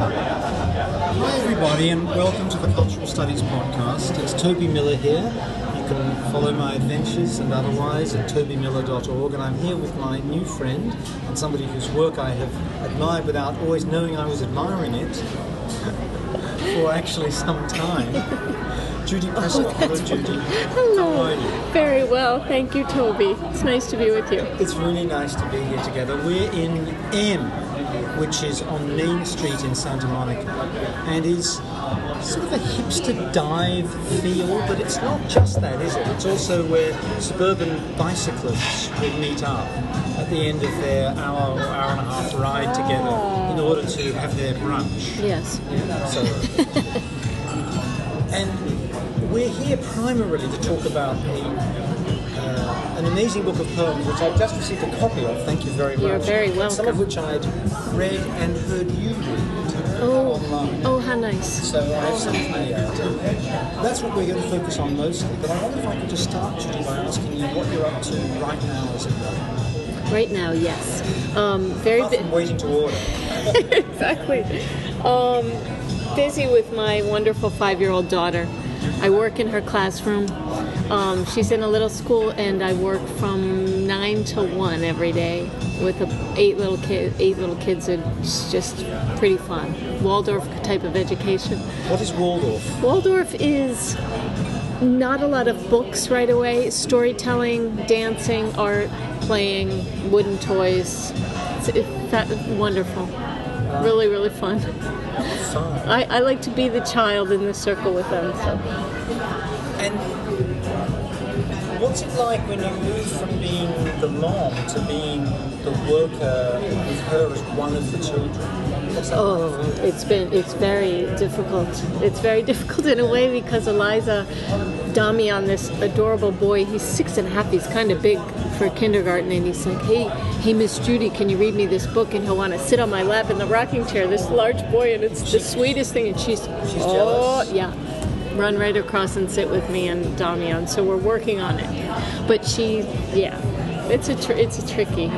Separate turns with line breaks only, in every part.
Hi, everybody, and welcome to the Cultural Studies Podcast. It's Toby Miller here. You can follow my adventures and otherwise at tobymiller.org. And I'm here with my new friend and somebody whose work I have admired without always knowing I was admiring it for actually some time. Judy oh, Prescott. Hello, Judy.
Hello.
How are you?
Very well, thank you, Toby. It's nice to be with you.
It's really nice to be here together. We're in M, which is on Main Street in Santa Monica, and is sort of a hipster dive feel, but it's not just that, is it? It's also where suburban bicyclists would meet up at the end of their hour or hour and a half ride together in order to have their brunch.
Yes.
So, and we're here primarily to talk about uh, an amazing book of poems which I've just received a copy of. Thank you very much.
You're very
and Some of which I'd read and heard you read
Oh,
online.
oh, how nice.
So I have some familiarity. That's what we're going to focus on mostly. But I wonder if I could just start, Judy, by asking you what you're up to right now, as were.
Right now, yes. Um, very
Apart
bu-
waiting to order.
exactly. Um, busy with my wonderful five-year-old daughter. I work in her classroom. Um, she's in a little school, and I work from nine to one every day with a, eight little kid, eight little kids. And it's just pretty fun. Waldorf type of education.
What is Waldorf?
Waldorf is not a lot of books right away. Storytelling, dancing, art, playing, wooden toys. It's, it's that wonderful. Really, really fun.
Fun.
I, I like to be the child in the circle with them. So
And what's it like when you move from being the mom to being the worker with her as one of the children?
Oh,
like for you?
it's been it's very difficult. It's very difficult in a way because Eliza Damian, this adorable boy, he's six and a half. He's kind of big for kindergarten, and he's like, "Hey, hey, Miss Judy, can you read me this book?" And he'll want to sit on my lap in the rocking chair. This large boy, and it's the sweetest thing. And she's
She's
oh
jealous.
yeah, run right across and sit with me and Damian. So we're working on it. But she, yeah, it's a tr- it's a tricky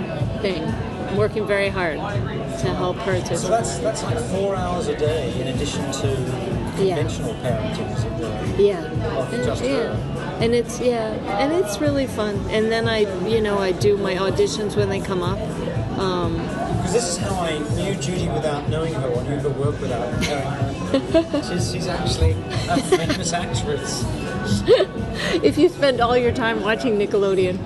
thing. I'm working very hard to help her to
So that's that's like four hours a day in addition to
Yeah.
conventional parenting, as it.
Yeah. And- yeah.
her.
And it's yeah, and it's really fun. And then I, you know, I do my auditions when they come up. Um,
Because this is how I knew Judy without knowing her, or knew her work without knowing her. she's, she's actually a famous actress.
if you spend all your time watching Nickelodeon,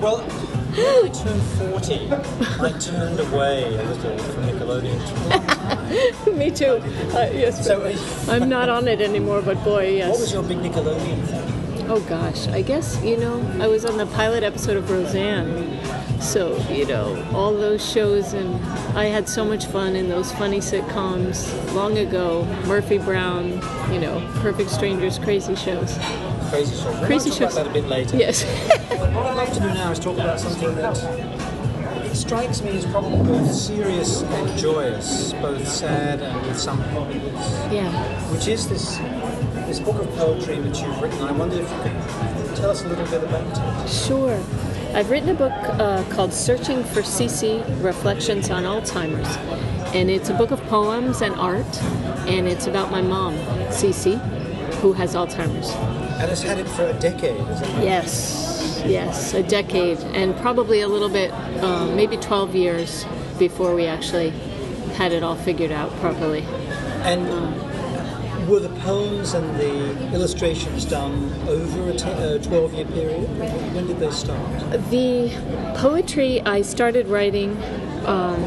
Well, when I turned 40, I turned away a little from Nickelodeon.
me too. Uh, yes,
So, uh,
I'm not on it anymore. But boy, yes.
what was your big Nickelodeon thing?
Oh gosh, I guess you know I was on the pilot episode of Roseanne. So you know all those shows, and I had so much fun in those funny sitcoms long ago. Murphy Brown, you know, Perfect Strangers, crazy shows.
Crazy Show. We'll
Crazy
talk about
shows.
that a bit later.
Yes.
What I'd like to do now is talk about something that strikes me as probably both serious and joyous, both sad and with some comedy,
yeah.
which is this this book of poetry that you've written. I wonder if you could tell us a little bit about it.
Sure. I've written a book uh, called Searching for Cece Reflections on Alzheimer's. And it's a book of poems and art. And it's about my mom, Cece, who has Alzheimer's.
And it's had it for a decade, isn't it?
Yes, yes, a decade. And probably a little bit, uh, maybe 12 years before we actually had it all figured out properly.
And the poems and the illustrations done over a uh, 12 year period? When when did they start?
The poetry I started writing um,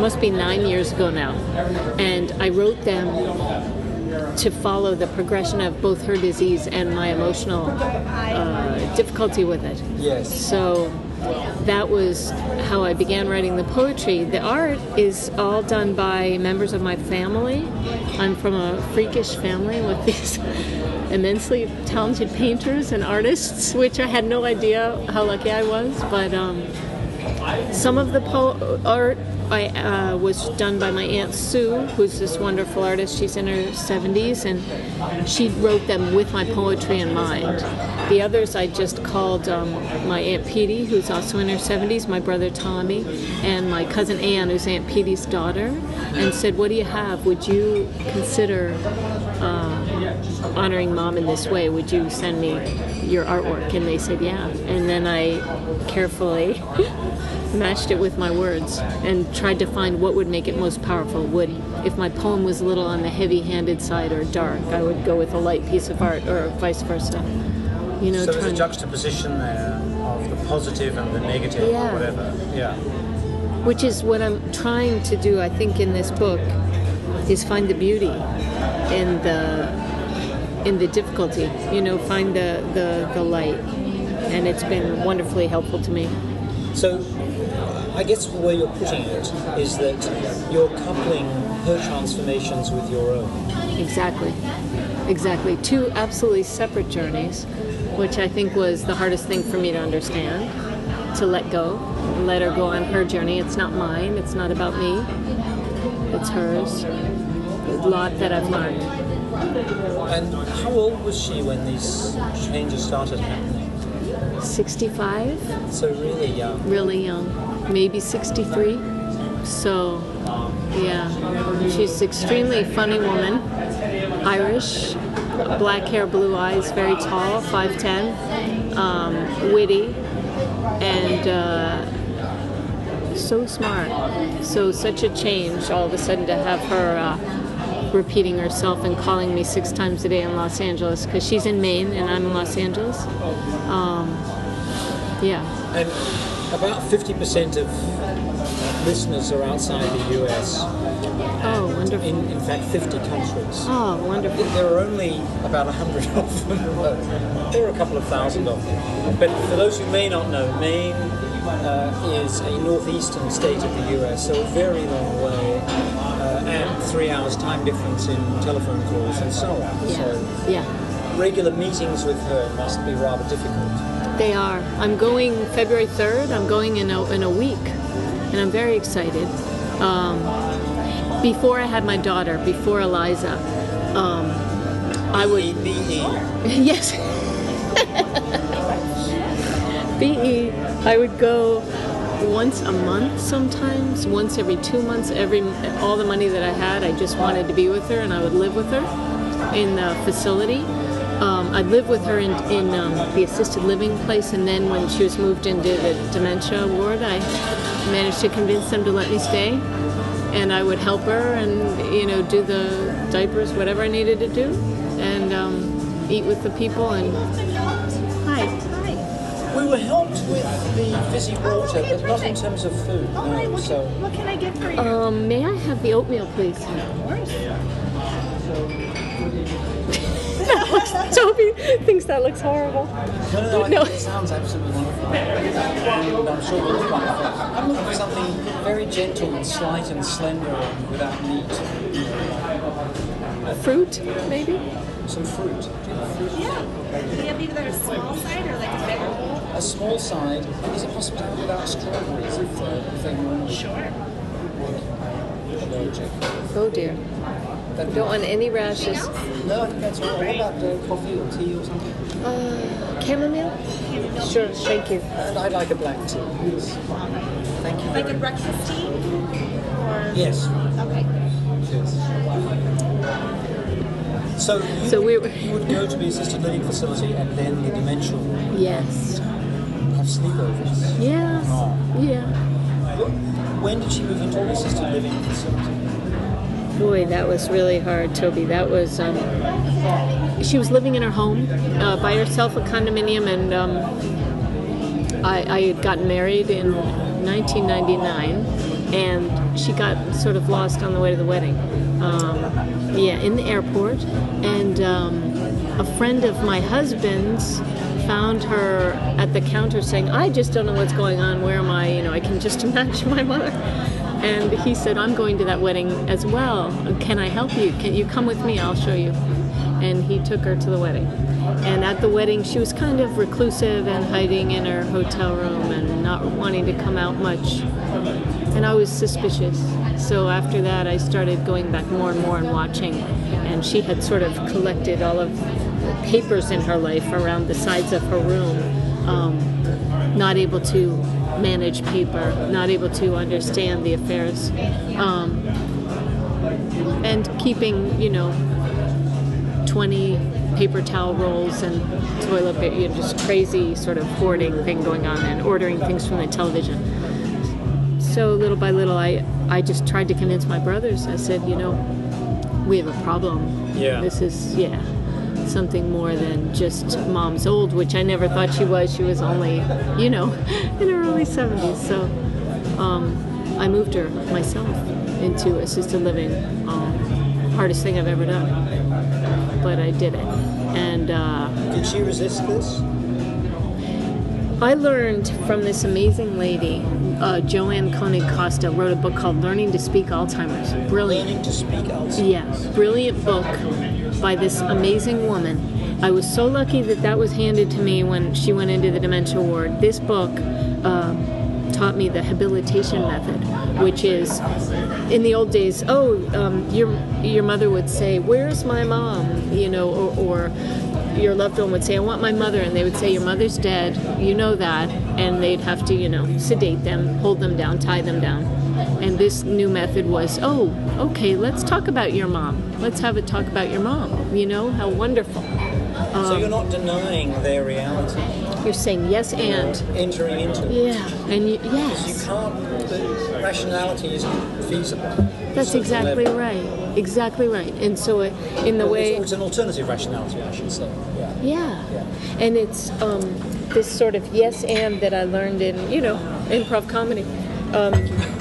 must be nine years ago now, and I wrote them to follow the progression of both her disease and my emotional uh, difficulty with it.
Yes.
So that was how I began writing the poetry. The art is all done by members of my family. I'm from a freakish family with these immensely talented painters and artists, which I had no idea how lucky I was. But um, some of the po- art I, uh, was done by my aunt Sue, who's this wonderful artist. She's in her 70s, and she wrote them with my poetry in mind. The others I just called um, my aunt Petey, who's also in her 70s, my brother Tommy, and my cousin Ann, who's Aunt Petey's daughter, and said, "What do you have? Would you consider?" Uh, honoring mom in this way would you send me your artwork and they said yeah and then i carefully matched it with my words and tried to find what would make it most powerful would if my poem was a little on the heavy-handed side or dark i would go with a light piece of art or vice versa you know
So there's a juxtaposition there of the positive and the negative,
Yeah.
or whatever. Yeah.
which is what i'm trying to do i think in this book is find the beauty in the in the difficulty you know find the the, the light and it's been wonderfully helpful to me
So, I guess the way you're putting it is that you're coupling her transformations with your own.
Exactly. Exactly. Two absolutely separate journeys, which I think was the hardest thing for me to understand. To let go, let her go on her journey. It's not mine, it's not about me, it's hers. A lot that I've learned.
And how old was she when these changes started happening?
65,
So really young.
really young, maybe 63. So, yeah, she's extremely funny woman, Irish, black hair, blue eyes, very tall, 5'10, um, witty, and uh, so smart. So, such a change all of a sudden to have her. Uh, repeating herself and calling me six times a day in Los Angeles because she's in Maine and I'm in Los Angeles. Um, yeah.
And about 50% of listeners are outside the US.
Oh, wonderful.
In, in fact, 50 countries.
Oh, wonderful.
There are only about 100 of them. There are a couple of thousand of them. But for those who may not know, Maine uh, is a northeastern state of the US, so a very long way, uh, and three hours time difference in telephone calls and so on. So
Yeah. Yeah.
regular meetings with her must be rather difficult.
They are. I'm going February 3rd. I'm going in a, in a week. And I'm very excited. Um, before I had my daughter, before Eliza, um, I would.
BE.
yes. BE, I would go once a month sometimes, once every two months. Every all the money that I had, I just wanted to be with her, and I would live with her in the facility. Um, I lived with her in, in um, the assisted living place, and then when she was moved into the dementia ward, I managed to convince them to let me stay. And I would help her and you know do the diapers, whatever I needed to do, and um, eat with the people. And hi,
We were helped with the fizzy water, but not in terms of food.
Oh,
No,
what,
so
what can I get for you?
um, may I have the oatmeal, please?
of course.
Toby thinks that looks horrible.
No, no, no, I
No.
think it sounds absolutely wonderful. And I'm sure it'll be. I'm looking for something very gentle and slight and slender and without meat.
Fruit, maybe?
Some fruit. Do you have fruit?
Yeah. Do you have either a small side or like a bigger bowl?
A small side. Is it possible to have without strawberries if they're, if they're
Sure.
allergic?
Oh dear.
That'd
Don't want any rashes.
No, I think that's all. What about uh, coffee or tea or something?
Uh, chamomile? Sure, thank you.
And I'd like a black tea, please. Thank you.
Like a breakfast tea? Or
Yes.
Okay.
Yes. So you,
So we-
you would go to the assisted living facility and then the dementia ward,
Yes.
have sleepovers.
Yes.
Oh.
Yeah.
When did she move into an assisted living facility?
Boy, that was really hard, Toby. That was. Um, she was living in her home uh, by herself, a condominium, and um, I, I had gotten married in 1999, and she got sort of lost on the way to the wedding. Um, yeah, in the airport, and um, a friend of my husband's found her at the counter saying, "I just don't know what's going on. Where am I? You know, I can just imagine my mother." And he said, I'm going to that wedding as well. Can I help you? Can you come with me? I'll show you. and he took her to the wedding. And at the wedding, she was kind of reclusive and hiding in her hotel room and not wanting to come out much. And I was suspicious. So after that, I started going back more and more and watching. And she had sort of collected all of the papers in her life around the sides of her room. Um, not able to manage paper, not able to understand the affairs, um, and keeping, you know, 20 paper towel rolls and toilet paper, you know, just crazy sort of hoarding thing going on and ordering things from the television. So little by little, I, I just tried to convince my brothers. I said, you know, we have a problem.
Yeah.
This is, yeah, something more than just mom's old, which I never thought she was. She was only, you know, in her early 70s. So um, I moved her myself into assisted living. Um, hardest thing I've ever done, but I did it. And uh,
Did she resist this?
I learned from this amazing lady, uh, Joanne Koenig Coste, wrote a book called Learning to Speak Alzheimer's. Brilliant.
Learning to speak Alzheimer's.
Yeah, brilliant book by this amazing woman. I was so lucky that that was handed to me when she went into the dementia ward. This book uh, taught me the habilitation method, which is in the old days. Oh, um, your your mother would say, "Where's my mom?" You know, or, or your loved one would say, I want my mother, and they would say, Your mother's dead, you know that, and they'd have to, you know, sedate them, hold them down, tie them down. And this new method was, Oh, okay, let's talk about your mom. Let's have a talk about your mom. You know, how wonderful.
so you're not denying their reality.
You're saying yes and.
Entering into it.
Yeah, and you,
You can't. Rationality isn't feasible.
That's exactly
level.
right. Exactly right. And so, uh, in the
Well,
way.
it's, it's an alternative rationality, I should say. Yeah.
Yeah.
Yeah.
And it's um, this sort of yes and that I learned in, you know, improv comedy. Um,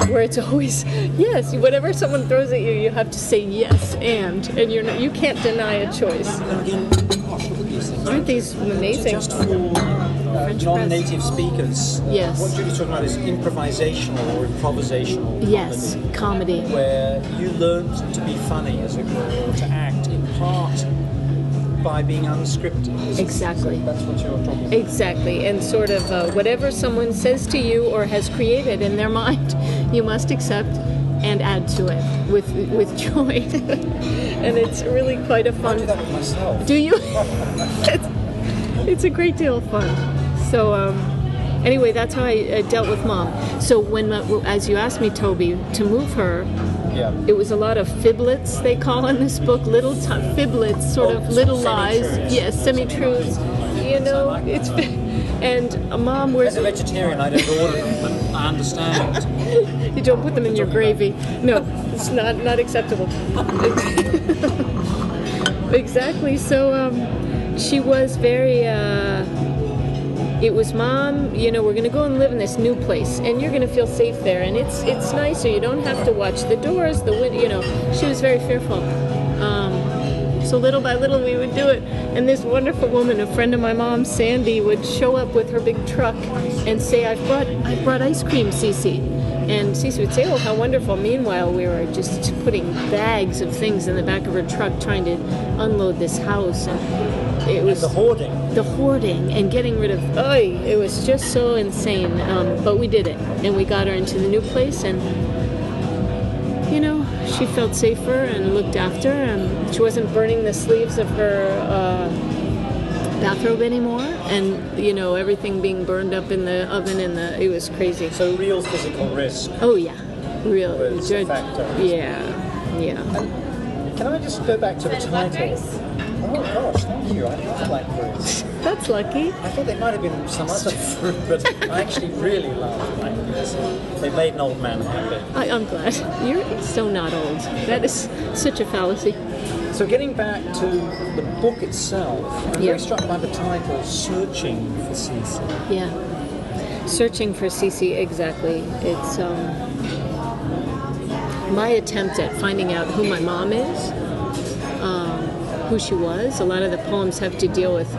where it's always yes, whatever someone throws at you, you have to say yes and, and you're not, you can't deny a choice.
And again, gosh, look at these things.
Aren't these amazing?
Just for uh, non-native speakers.
Yes.
What Judy's talking about is improvisational or improvisational
Yes,
comedy,
comedy.
where you learn to be funny, as a girl, or to act in part by being unscripted. Is it-
Exactly.
That's what you're talking about.
Exactly, and sort of uh, whatever someone says to you or has created in their mind, you must accept and add to it with with joy, and it's really quite a fun.
do that with myself.
Do you? it's, it's a great deal of fun. So, um, anyway, that's how I uh, dealt with mom. So, when, my, as you asked me, Toby, to move her,
Yeah.
it was a lot of fiblets, they call in this book, little t- fiblets, sort
Oh,
of little lies. Yes, semi truths. You know, it's. And a mom, where's
As a vegetarian, I don't order them, but I understand.
You don't put them in your gravy. No, it's not not acceptable. exactly. So um, she was very. Uh, it was mom. You know, we're gonna go and live in this new place, and you're gonna feel safe there, and it's it's nicer. You don't have to watch the doors, the wind. You know, she was very fearful. So little by little we would do it. And this wonderful woman, a friend of my mom, Sandy, would show up with her big truck and say, I've brought I brought ice cream, Cece. And Cece would say, Oh, how wonderful. Meanwhile we were just putting bags of things in the back of her truck trying to unload this house and it was
The hoarding.
the hoarding and getting rid of oy, it was just so insane. Um, but we did it and we got her into the new place and she felt safer and looked after, and she wasn't burning the sleeves of her uh, bathrobe anymore, and you know everything being burned up in the oven, and the it was crazy.
So real physical risk.
Oh yeah, real.
Was a factor.
Yeah, yeah.
Can I just go back to the title? Oh gosh, thank you. I love blackberries.
That's lucky.
I thought there might have been some other fruit, but I actually really love blackberries. They made an old man happy.
I, I'm glad. You're so not old. That is such a fallacy.
So getting back to the book itself, I'm
Yeah.
very struck by the title, Searching for Cece.
Yeah. Searching for Cece, exactly. It's um, my attempt at finding out who my mom is, who she was. A lot of the poems have to deal with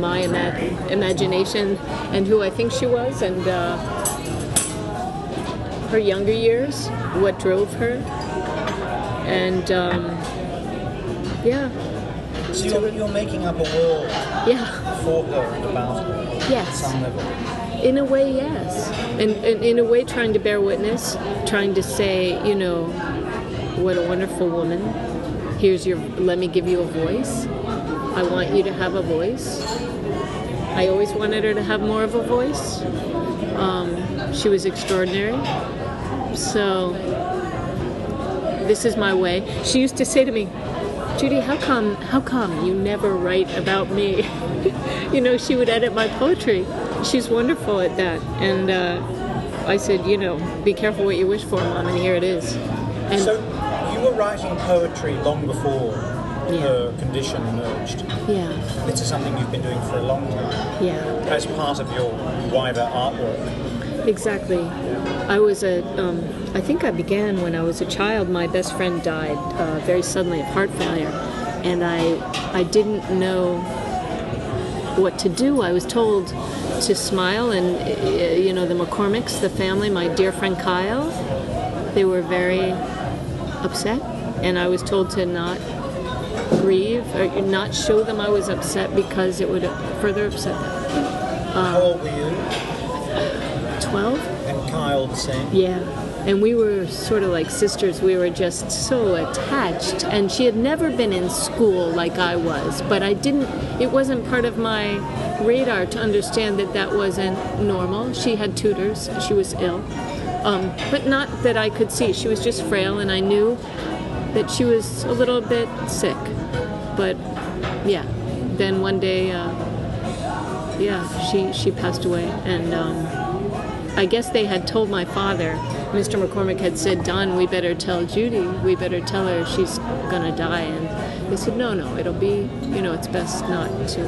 my ima- imagination and who I think she was, and uh, her younger years, what drove her, and um, yeah,
So you're, you're making up a world
Yeah.
for her and about her
Yes.
some level.
In a way, yes. And, and in a way, trying to bear witness, trying to say, you know, what a wonderful woman. Here's your, let me give you a voice. I want you to have a voice. I always wanted her to have more of a voice. Um, she was extraordinary. So, this is my way. She used to say to me, Judy, how come, how come you never write about me? you know, she would edit my poetry. She's wonderful at that. And uh, I said, you know, be careful what you wish for, Mom, and here it is. And
So you were writing poetry long before
Yeah.
her condition emerged.
yeah,
This is something you've been doing for a long time
yeah,
as part of your wider artwork.
exactly. I was a, um, I think I began when I was a child. My best friend died uh, very suddenly of heart failure, and I, I didn't know what to do. I was told to smile, and uh, you know the McCormicks, the family, my dear friend Kyle, they were very upset, and I was told to not grieve or not show them I was upset because it would further upset them.
How old were you?
Twelve.
And Kyle the same?
Yeah. And we were sort of like sisters. We were just so attached. And she had never been in school like I was, but I didn't, it wasn't part of my radar to understand that that wasn't normal. She had tutors, she was ill. Um, but not that I could see. She was just frail, and I knew that she was a little bit sick. But yeah, then one day, uh, yeah, she, she passed away. And, um, I guess they had told my father, Mr. McCormick had said, Don, we better tell Judy, we better tell her she's gonna die. And they said, no, no, it'll be, you know, it's best not to.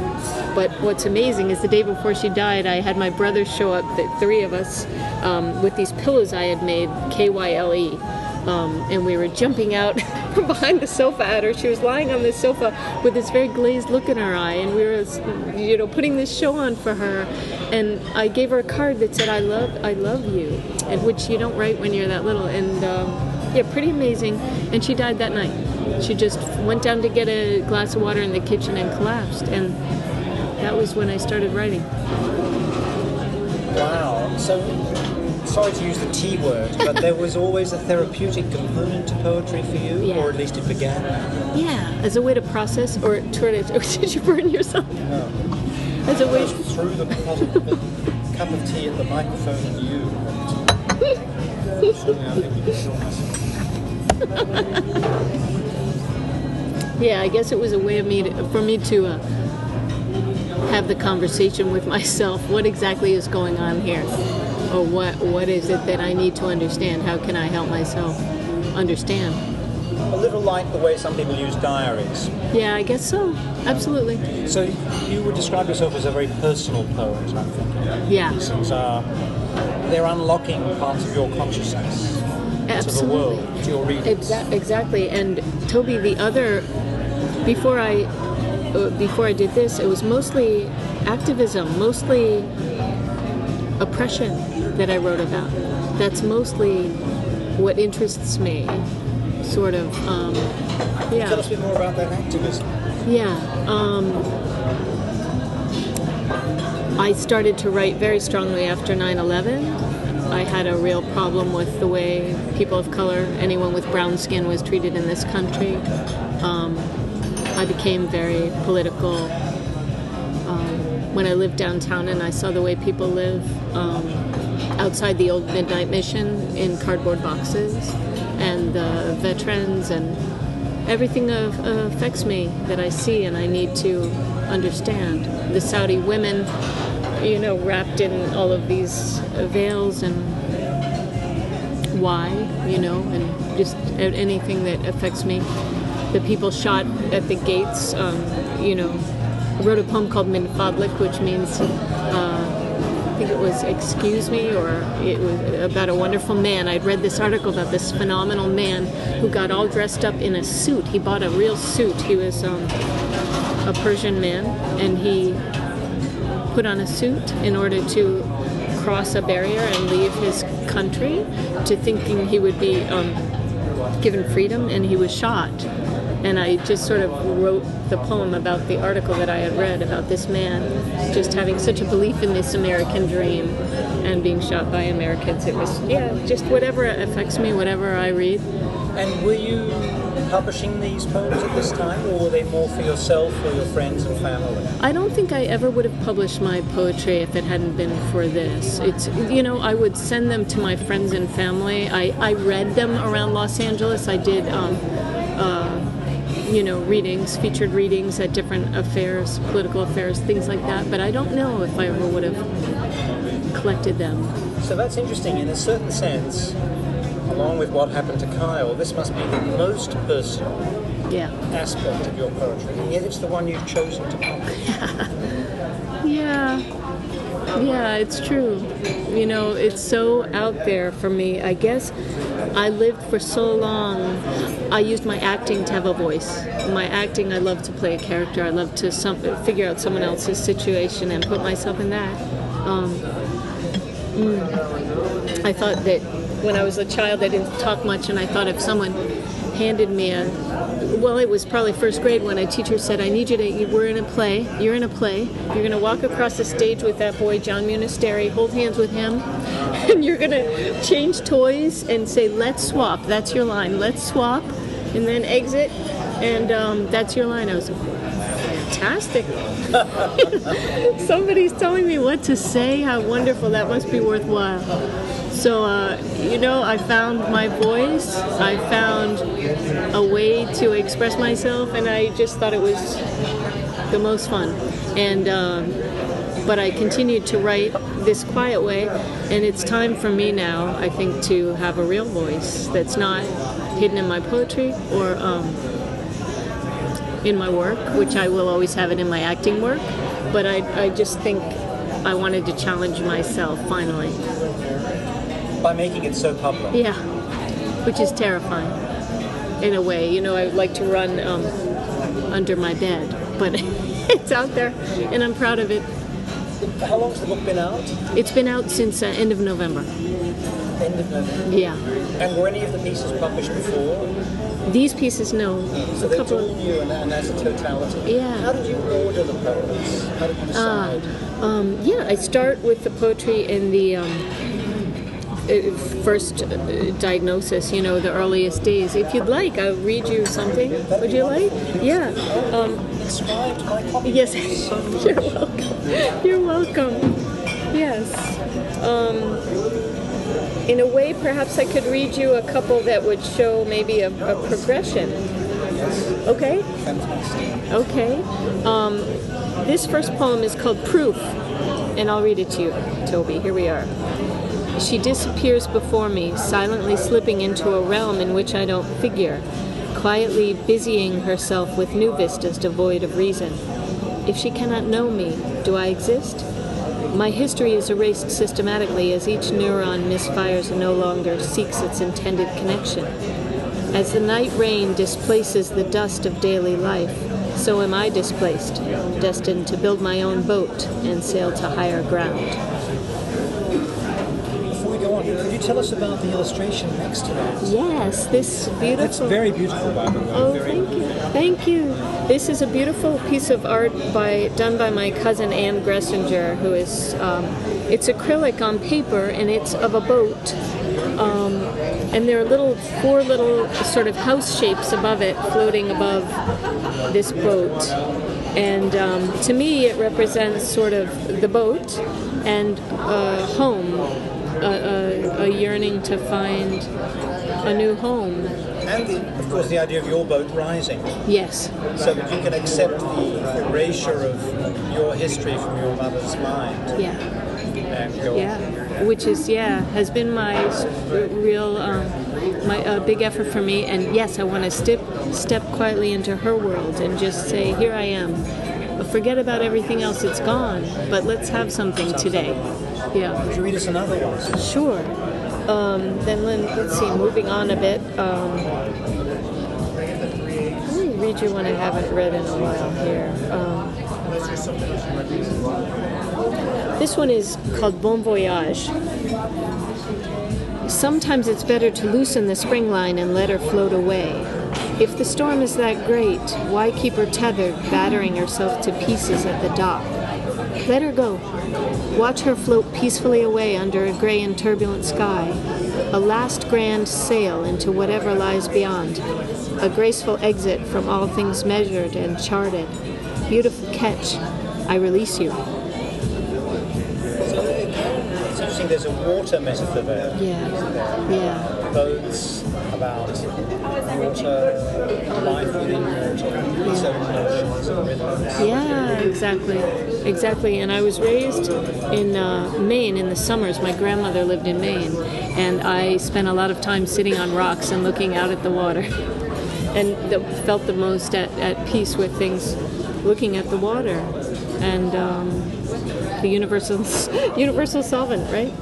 But what's amazing is the day before she died, I had my brother show up, the three of us, um, with these pillows I had made, KYLE. Um, and we were jumping out from behind the sofa at her. She was lying on the sofa with this very glazed look in her eye, and we were, you know, putting this show on for her. And I gave her a card that said, "I love, I love you," and which you don't write when you're that little. And um, yeah, pretty amazing. And she died that night. She just went down to get a glass of water in the kitchen and collapsed. And that was when I started writing.
Wow. So, sorry to use the T word, but there was always a therapeutic component to poetry for you,
Yeah.
or at least it began.
Yeah, as a way to process, or to. Did you burn yourself?
No.
As a way.
Just threw the, the cup of tea at the microphone and you. And suddenly I think you can kill myself.
Yeah, I guess it was a way of me to, for me to uh, have the conversation with myself. What exactly is going on here, or what what is it that I need to understand? How can I help myself understand?
A little like the way some people use diaries.
Yeah, I guess so. Absolutely.
So you would describe yourself as a very personal poet, I'm thinking.
Yeah,
These are they're unlocking parts of your consciousness to the world, to your readers.
Exa- exactly. And Toby, the other before I uh, before I did this, it was mostly activism, mostly oppression that I wrote about. That's mostly what interests me. Sort of. Um, yeah.
Tell us a bit more about that activism.
Yeah. Um, I started to write very strongly after 9 11. I had a real problem with the way people of color, anyone with brown skin, was treated in this country. Um, I became very political um, when I lived downtown and I saw the way people live um, outside the old Midnight Mission in cardboard boxes and the veterans and everything of, uh, affects me that I see and I need to understand. The Saudi women, you know, wrapped in all of these veils and why, you know, and just anything that affects me. The people shot at the gates, um, you know, wrote a poem called Min Fadlik, which means, uh, I think it was excuse me, or it was about a wonderful man. I'd read this article about this phenomenal man who got all dressed up in a suit. He bought a real suit. He was um, a Persian man, and he put on a suit in order to cross a barrier and leave his country to thinking he would be um, given freedom and he was shot and I just sort of wrote the poem about the article that I had read about this man just having such a belief in this American dream and being shot by Americans. It was yeah, just whatever affects me, whatever I read.
And were you publishing these poems at this time, or were they more for yourself or your friends and family?
I don't think I ever would have published my poetry if it hadn't been for this. It's you know I would send them to my friends and family. I, I read them around Los Angeles. I did um, uh, you know readings, featured readings at different affairs, political affairs, things like that. But I don't know if I ever would have collected them.
So that's interesting. In a certain sense, along with what happened to Kyle, this must be the most personal
Yeah.
aspect of your poetry, and yet it's the one you've chosen to publish.
Yeah. Yeah, it's true. You know, it's so out there for me. I guess I lived for so long. I used my acting to have a voice. My acting, I love to play a character. I love to some, figure out someone else's situation and put myself in that. Um, mm. I thought that when I was a child, I didn't talk much, and I thought if someone handed me a well it was probably first grade when a teacher said i need you to we're in a play you're in a play. You're going to walk across the stage with that boy john munisteri hold hands with him and you're going to change toys and say let's swap that's your line let's swap and then exit and um, that's your line. I was fantastic. Somebody's telling me what to say. How wonderful. That must be worthwhile so, uh, you know, I found my voice, I found a way to express myself, and I just thought it was the most fun. And, um, but I continued to write this quiet way, and it's time for me now, I think, to have a real voice that's not hidden in my poetry or um, in my work, which I will always have it in my acting work. But I, I just think I wanted to challenge myself finally.
By making it so public.
Yeah, which is terrifying in a way. You know, I would like to run um, under my bed, but it's out there, and I'm proud of it.
How long's the book been out?
It's been out since uh, end of November.
End of November.
Yeah,
And were any of the pieces published before?
these pieces, no.
So
A
they're
couple.
all new and, and as a totality.
Yeah.
How did you order the poems? How did you
Ah,
decide?
um, yeah, I start with the poetry in the um, uh, first uh, diagnosis. You know, the earliest days. If you'd like, I'll read you something. Would you like? Yeah. Um. Yes, you're welcome. You're welcome. Yes. Um, in a way, perhaps I could read you a couple that would show maybe a, a progression. Okay? Okay. Um, this first poem is called Proof, and I'll read it to you, Toby. Here we are. She disappears before me, silently slipping into a realm in which I don't figure, quietly busying herself with new vistas devoid of reason. If she cannot know me, do I exist? My history is erased systematically as each neuron misfires and no longer seeks its intended connection. As the night rain displaces the dust of daily life, so am I displaced, destined to build my own boat and sail to higher ground.
Before we go on, could you tell us about the illustration next to that?
Yes, this beautiful.
That's very beautiful, by the way.
Oh,
very,
thank you. Thank you. This is a beautiful piece of art by done by my cousin Anne Gressinger, who is um, it's acrylic on paper and it's of a boat. Um, and there are little four little sort of house shapes above it, floating above this boat. And um, to me, it represents sort of the boat and a home, a, a, a yearning to find a new home.
And the, of course, the idea of your boat rising,
Yes.
so that you can accept the erasure of your history from your mother's mind
Yeah.
and
Yeah. Which is yeah has been my real um, my uh, big effort for me. And yes, I want to step step quietly into her world and just say, here I am. Forget about everything else; it's gone. But let's have something today. Yeah.
Could you read us another one?
Sure. Um, then let- let's see. Moving on a bit. Um, let me read you one I haven't read in a while here. Um, this one is called Bon Voyage. Sometimes it's better to loosen the spring line and let her float away. If the storm is that great, why keep her tethered, battering herself to pieces at the dock? Let her go. Watch her float peacefully away under a gray and turbulent sky. A last grand sail into whatever lies beyond. A graceful exit from all things measured and charted. Beautiful catch. I release you.
It's interesting, there's a water metaphor there.
Yeah. Yeah.
Boats about life within.
Yeah, exactly, exactly. And I was raised in uh, Maine in the summers. My grandmother lived in Maine, and I spent a lot of time sitting on rocks and looking out at the water, and the, felt the most at, at peace with things, looking at the water, and um, the universal universal solvent, right?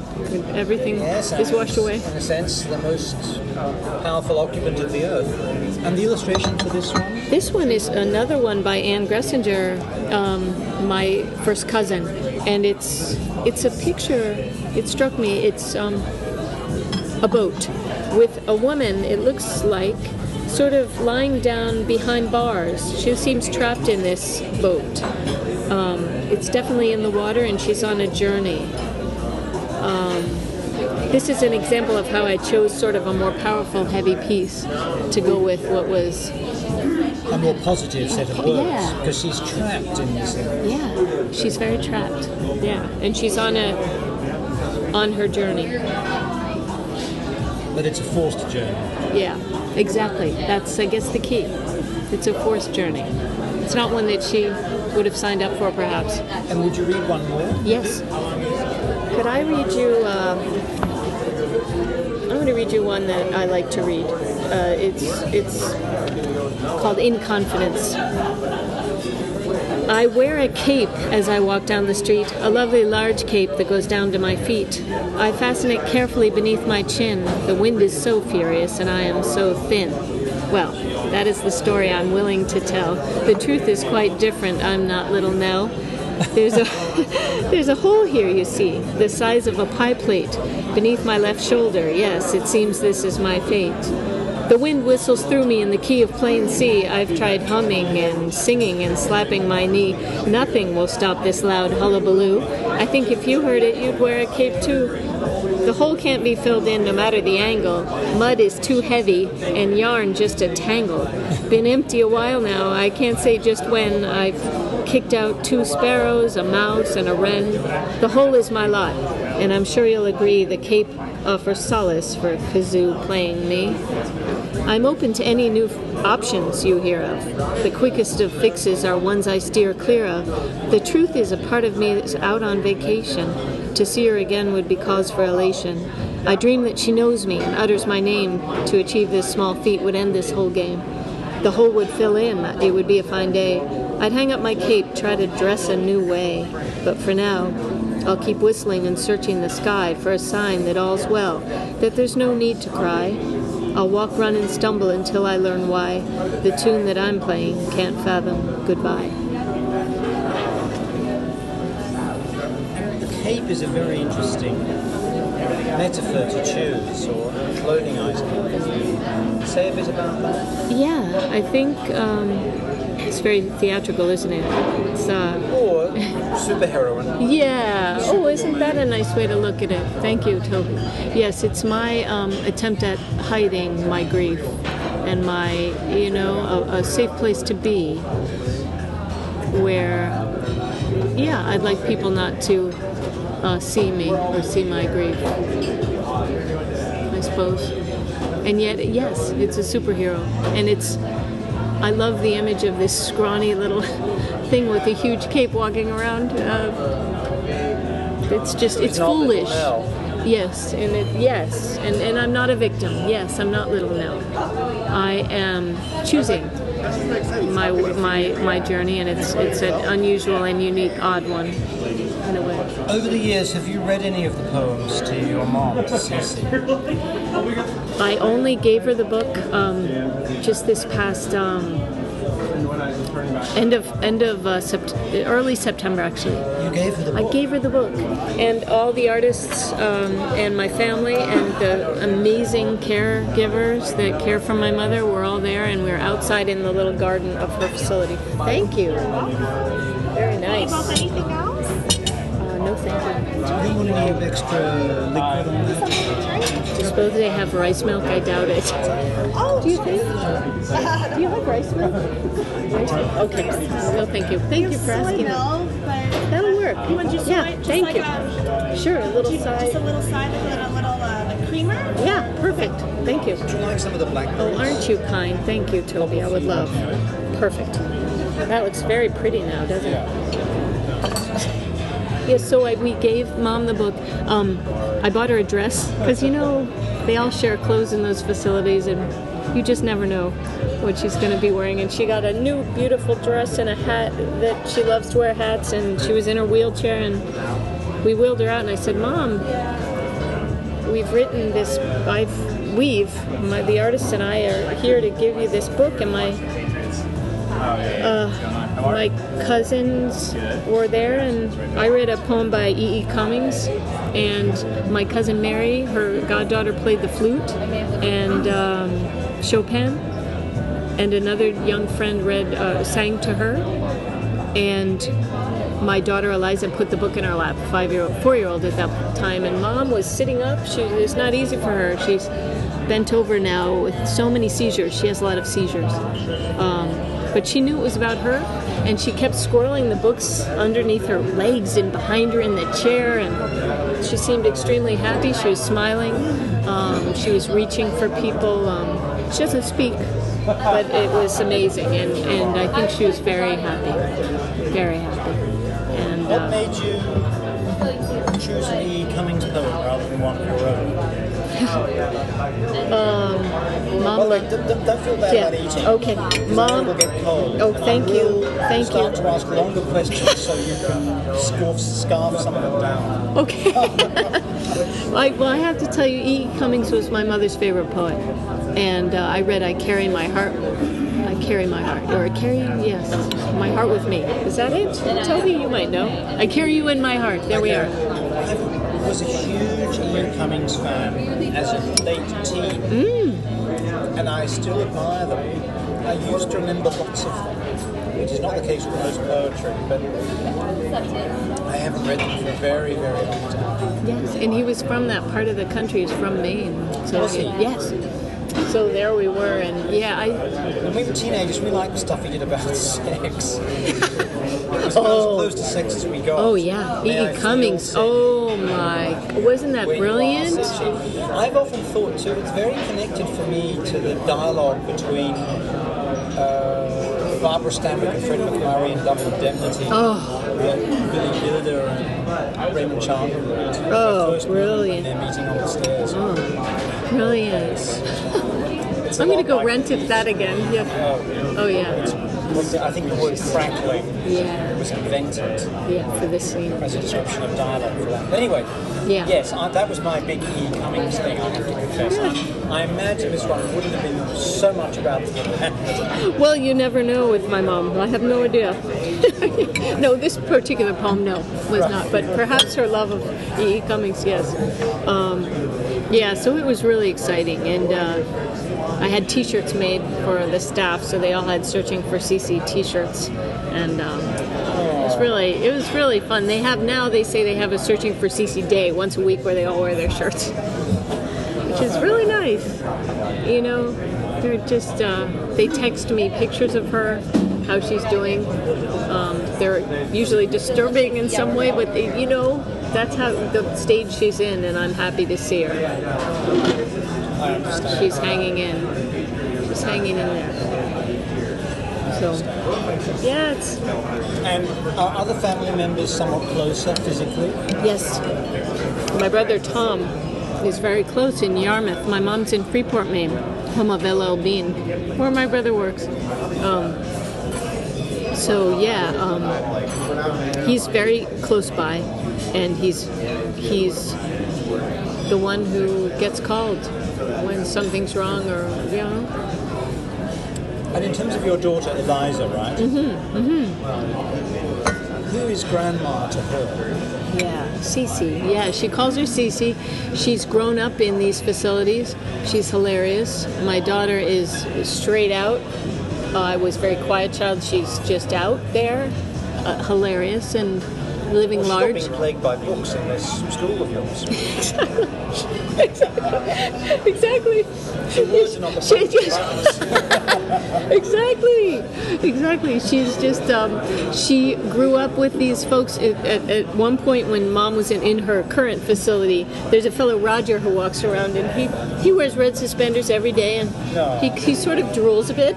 Everything
Yes,
is washed away.
In a sense, the most powerful occupant of the earth. And the illustration for this one?
This one is another one by Anne Gressinger, um, my first cousin, and it's it's a picture. It struck me. It's um, a boat with a woman. It looks like sort of lying down behind bars. She seems trapped in this boat. Um, it's definitely in the water, and she's on a journey. Um, this is an example of how I chose sort of a more powerful, heavy piece to go with what was
A more positive set of words.
Yeah.
Because she's trapped in this thing.
Yeah, she's very trapped. Yeah, and she's on a on her journey.
But it's a forced journey.
Yeah, exactly. That's I guess the key. It's a forced journey. It's not one that she would have signed up for, perhaps.
And would you read one more?
Yes. Could I read you? Uh, I'm going to read you one that I like to read. Uh, it's it's called In Confidence. I wear a cape as I walk down the street, a lovely large cape that goes down to my feet. I fasten it carefully beneath my chin. The wind is so furious and I am so thin. Well, that is the story I'm willing to tell. The truth is quite different. I'm not little Nell. There's a there's a hole here, you see, the size of a pie plate, beneath my left shoulder. Yes, it seems this is my fate. The wind whistles through me in the key of plain C. I've tried humming and singing and slapping my knee. Nothing will stop this loud hullabaloo. I think if you heard it, you'd wear a cape too. The hole can't be filled in no matter the angle. Mud is too heavy and yarn just a tangle. Been empty a while now. I can't say just when. I've kicked out two sparrows, a mouse, and a wren. The hole is my lot, and I'm sure you'll agree the cape offers solace for kazoo playing me. I'm open to any new options you hear of. The quickest of fixes are ones I steer clear of. The truth is, a part of me is out on vacation. To see her again would be cause for elation. I dream that she knows me and utters my name. To achieve this small feat would end this whole game. The hole would fill in, it would be a fine day. I'd hang up my cape, try to dress a new way. But for now, I'll keep whistling and searching the sky for a sign that all's well, that there's no need to cry. I'll walk, run, and stumble until I learn why the tune that I'm playing can't fathom goodbye.
Cape is a very interesting metaphor to choose, or clothing item. Say a bit about that.
Yeah, I think um, it's very theatrical, isn't it? It's uh,
Or superheroine.
Yeah. Oh, isn't that a nice way to look at it? Thank you, Toby. Yes, it's my um, attempt at hiding my grief and my, you know, a, a safe place to be where, yeah, I'd like people not to uh, see me or see my grief, I suppose. And yet, yes, it's a superhero. And it's, I love the image of this scrawny little thing with a huge cape walking around. Uh, it's just, it's, foolish. Yes, and it, yes, and, and I'm not a victim. Yes, I'm not little Nell. I am choosing my my my journey, and it's it's an unusual and unique, odd one.
Over the years, have you read any of the poems to your mom, Cece?
I only gave her the book um, just this past um, end of end of uh, sept- early September actually.
You gave her the book.
I gave her the book, and all the artists um, and my family and the amazing caregivers that care for my mother were all there, and we were outside in the little garden of her facility. Thank you. Very nice. You
want any extra liquid on that?
Suppose they have rice milk. I doubt it.
Oh,
Do you think? Do you have rice milk? Okay. No, thank you. Thank you for
soy
asking.
milk, but
That'll work.
you want your soy,
Yeah,
just
thank
like
you.
A,
Sure, a little
just
side.
a little side with a little uh, like creamer.
Yeah, perfect. Thank you.
Do you like some of the
black?
Oh,
aren't you kind? Thank you, Toby. I would love. Perfect. That looks very pretty now, doesn't it? Yes, so I, we gave mom the book. Um, I bought her a dress because you know they all share clothes in those facilities, and you just never know what she's going to be wearing. And she got a new beautiful dress and a hat that she loves to wear hats, and she was in her wheelchair, and we wheeled her out, and I said, "Mom, we've written this. I've we've my, the artist and I are here to give you this book, and my uh, my cousins were there, and I read a poem by E. E. Cummings, and my cousin Mary, her goddaughter, played the flute, and um, Chopin, and another young friend read uh, sang to her, and my daughter Eliza put the book in her lap, five year old, four year old at that time, and mom was sitting up. She it's not easy for her. She's bent over now with so many seizures. She has a lot of seizures. Um, but she knew it was about her, and she kept squirreling the books underneath her legs and behind her in the chair, and she seemed extremely happy. She was smiling. Um, she was reaching for people. Um, she doesn't speak, but it was amazing, and, and I think she was very happy, very happy. And
What
uh,
made you choose an E. Cummings poem rather than one you wrote?
mom,
Well, like, don't, don't feel bad
Yeah,
about eating.
okay. Mom-
get cold.
Oh, thank you.
will
Thank
start
you.
to ask longer questions so you can scarf, scarf some of them down.
Okay. I, well, I have to tell you, E. Cummings was my mother's favorite poet, and uh, I read "I Carry My Heart." I carry my heart, or I carry yes, my heart with me. Is that it? Toby, you might know. I carry you in my heart. There we are.
I was a huge Ian Cummings fan as a late teen,
Mm.
and I still admire them. I used to remember lots of them, which is not the case with most poetry, but I haven't read them for a very, very long time.
Yes, and he was from that part of the country. He's from Maine. So
Was he?
yes. So there we were, and yeah, I
When we were teenagers, we liked the stuff he did about sex.
Oh.
as close to sex as we
oh yeah,
May I feel
Cummings. Oh my, wasn't that
where you are,
brilliant?
I've often thought too, it's very connected for me to the dialogue between uh, Barbara Stanwyck and Fred MacMurray in Double Indemnity.
Oh.
Billy Wilder and Raymond Chandler
Oh, brilliant.
They're meeting on the stairs.
Oh, brilliant.
It's
I'm gonna go
like
rent it that again. Yeah.
Oh,
yeah.
yeah. I think the word crackling
Yeah.
was invented
Yeah, for this scene.
as a description of dialogue for that. But anyway,
Yeah.
yes, I, that was my big E. Cummings thing, I have to confess. I, I imagine this one wouldn't have been so much about the
Well, you never know with my mom. I have no idea. no, this particular poem, no, was not. But perhaps her love of E. E. Cummings, yes. Um, yeah, so it was really exciting, and uh, I had T-shirts made for the staff, so they all had searching for CC T-shirts, and. Um, it was really, it was really fun. They have now. They say they have a searching for CC day once a week where they all wear their shirts, which is really nice. You know, they're just uh, they text me pictures of her, how she's doing. Um, they're usually disturbing in some way, but they, you know, that's how the stage she's in, and I'm happy to see her. She's hanging in. She's hanging in there. So, yeah, it's
And are other family members somewhat closer physically?
Yes. My brother Tom is very close in Yarmouth. My mom's in Freeport, Maine, home of LL Bean, where my brother works. Um, so yeah, um, he's very close by, and he's he's the one who gets called when something's wrong, or you know.
And in terms of your daughter Eliza, right? Mm-hmm. Mm-hmm. Who is grandma to her?
Yeah, Cece. Yeah, she calls her Cece. She's grown up in these facilities. She's hilarious. My daughter is straight out. I was a very quiet child. She's just out there, uh, hilarious and living
Well,
large.
being plagued by books in this school of yours.
exactly.
The words are not the
She- yes. exactly exactly she's just um, she grew up with these folks at, at, at one point when mom was in, in her current facility there's a fellow roger who walks around and he, he wears red suspenders every day and
No.
he, he sort of drools a bit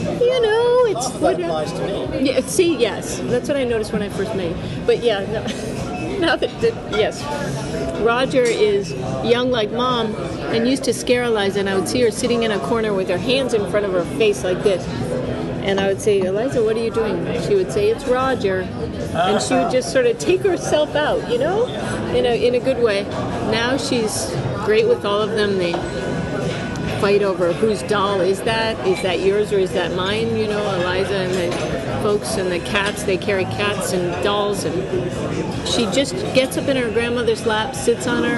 you know it's
Half that applies to me.
yeah, see, yes, that's what I noticed when I first met you. But yeah, no, now that, that yes, Roger is young like mom and used to scare Eliza, and I would see her sitting in a corner with her hands in front of her face like this. And I would say, Eliza, what are you doing? She would say, it's Roger. And she would just sort of take herself out, you know, in a, in a good way. Now she's great with all of them. They fight over whose doll is that? Is that yours or is that mine? You know, Eliza and the folks and the cats, they carry cats and dolls and she just gets up in her grandmother's lap, sits on her,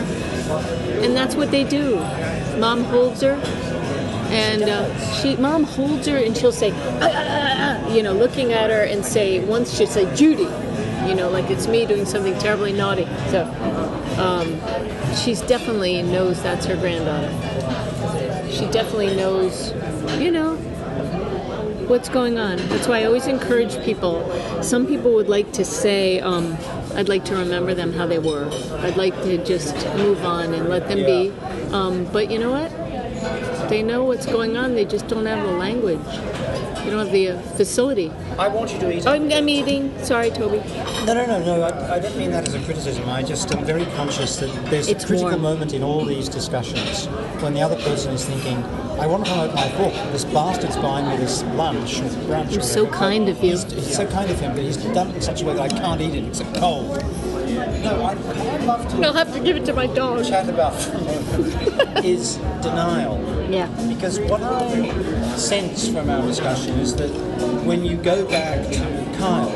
and that's what they do. Mom holds her and uh, she mom holds her and she'll say "Ah, ah, ah, ah," you know looking at her and say once she'll say judy you know like it's me doing something terribly naughty so um, she's definitely knows that's her granddaughter she definitely knows, you know, what's going on. That's why I always encourage people. Some people would like to say, um, I'd like to remember them how they were. I'd like to just move on and let them be. Um, but you know what? They know what's going on. They just don't have the language. They don't have the uh, facility.
I want you to eat.
Oh, I'm eating. Sorry, Toby.
No, no, no, no. I, I don't mean that as a criticism. I just am very conscious that there's
It's
a critical
warm.
moment in all these discussions when the other person is thinking, I want to promote my book. This bastard's buying me this lunch or brunch. or
You're so
whatever, but
kind of you.
He's, he's so kind of him, but he's done it in such a way that I can't eat it. It's cold. No, I, I'd love to
I'll have to give it to my dog.
chat about for is denial.
Yeah.
Because what I sense from our discussion is that when you go back to Kyle,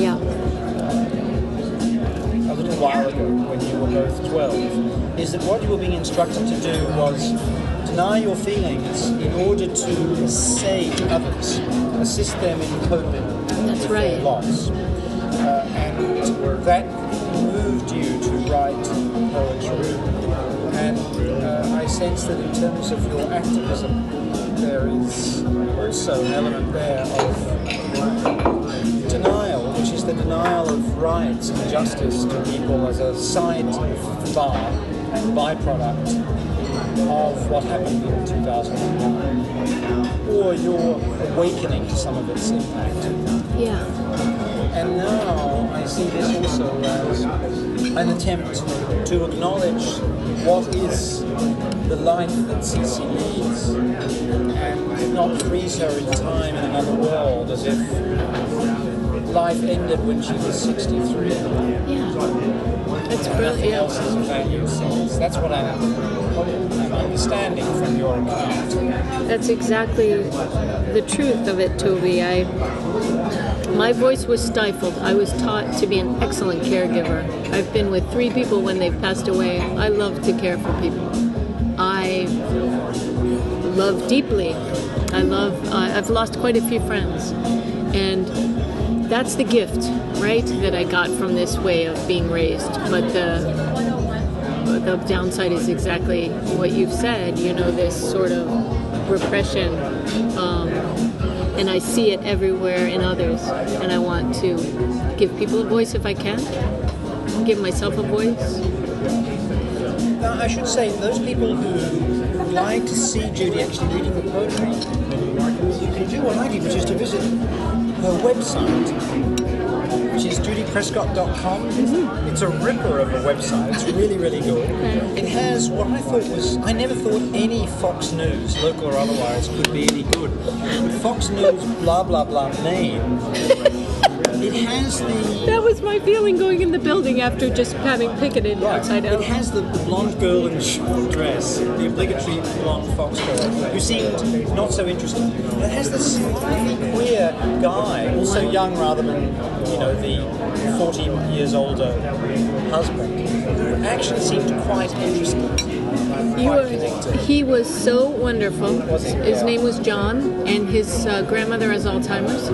Yeah.
a little while ago when you were both 12 is that what you were being instructed to do was deny your feelings in order to save others, assist them in coping
That's
with
right.
their loss. Uh, and that moved you to write poetry. And uh, I sense that in terms of your activism, there is also an element there of denial, which is the denial of rights and justice to people as a side bar and byproduct of what happened in 2001, or your awakening to some of its impact.
Yeah.
And now I see this also as an attempt to acknowledge what is the life that Cece leads and not freeze her in time in another world as if life ended when she was 63.
Yeah. That's brilliant.
else has a value since. That's what I'm, I'm understanding from your account.
That's exactly the truth of it, Toby. I my voice was stifled. I was taught to be an excellent caregiver. I've been with three people when they've passed away. I love to care for people. I love deeply. I love. Uh, I've lost quite a few friends, and that's the gift, right? That I got from this way of being raised. But the the downside is exactly what you've said. You know, this sort of repression, um, and I see it everywhere in others. And I want to give people a voice if I can. Give myself a voice.
Now, I should say, those people who like to see Judy actually reading the poetry, you can do what I did, which is to visit her website, which is judyprescott.com. Mm-hmm. It's a ripper of a website. It's really, really good. It has what I thought was, I never thought any Fox News, local or otherwise, could be any good. Fox News blah blah blah name It has the
That was my feeling going in the building after just having picketed outside
It
out.
has the, the blonde girl in the short dress, the obligatory blonde fox girl, who seemed not so interested. It has this slightly queer guy, also young rather than, you know, the 40 years older husband, who actually seemed quite interested.
Were,
connected.
he was so wonderful. His name was John, and his uh, grandmother has Alzheimer's.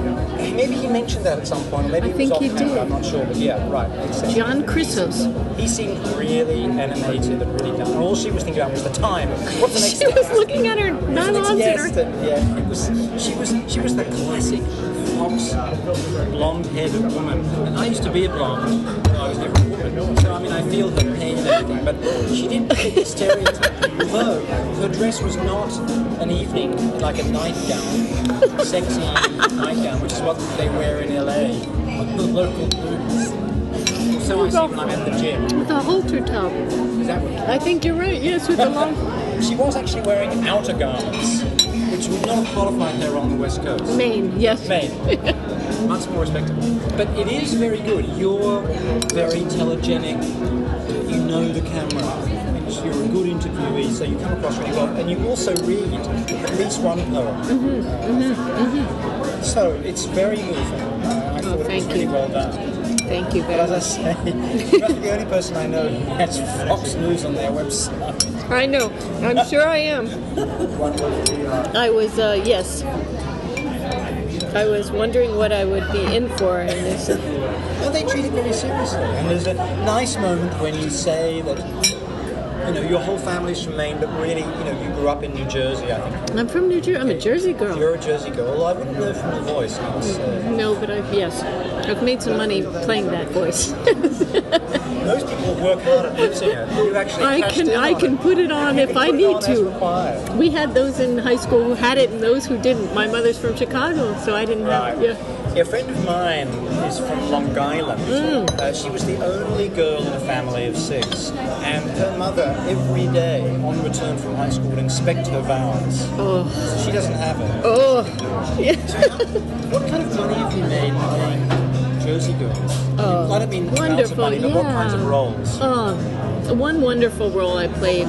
Maybe he mentioned that at some point, maybe
I think
was
he
camera,
did.
I'm not sure, but yeah, right.
John Chrysos.
He seemed really animated and really down. All she was thinking about was the time. What's the next
She was looking at her nylons
yes,
her.
yeah, it was. She was. She was the classic fox, blonde-haired woman. And I used to be a blonde. I was never a woman. So I mean, I feel her pain and everything. But she didn't fit the stereotype. Although her dress was not an evening, like a nightgown, sexy nightgown, which is what they wear in LA, the local booths. So I see when I'm at the gym.
With a halter top.
Is that what?
I think you're right. Yes, with the long
She was actually wearing outer garments, which would not have qualified her on the West Coast.
Maine, Yes.
Maine. Much more respectable. But it is very good. You're very telegenic. You know the camera. You're a good interviewee, so you come across really well. And you also read at least one poem. So it's very moving. Uh, I thought it was
thank
really
you.
well done.
Thank you very much.
as I say, you're not the only person I know who has Fox News on their website.
I know. I'm sure I am. I was, uh, yes. I was wondering what I would be in for in this.
Well, they treat it very seriously. And there's a nice moment when you say that, you know, your whole family's from Maine, but really, you know, you grew up in New Jersey, I think.
I'm from New Jersey. I'm a Jersey girl.
You're a Jersey girl. I wouldn't know from your voice. Say.
Uh, no, but I've, yes. I've made some money playing that voice.
Most people work hard at losing it. You actually
I can I can
it.
put it on if I need to. We had those in high school who had it and those who didn't. My mother's from Chicago, so I didn't
Right.
have. Yeah.
A friend of mine is from Long Island.
Mm.
Uh, she was the only girl in a family of six, and her mother every day on return from high school would inspect her vowels.
Oh,
So she doesn't have it.
oh, yeah.
What kind of money have you made Jersey Girl?
Oh,
I don't mean
wonderful,
money, but what
yeah.
kinds of roles?
Oh, one wonderful role I played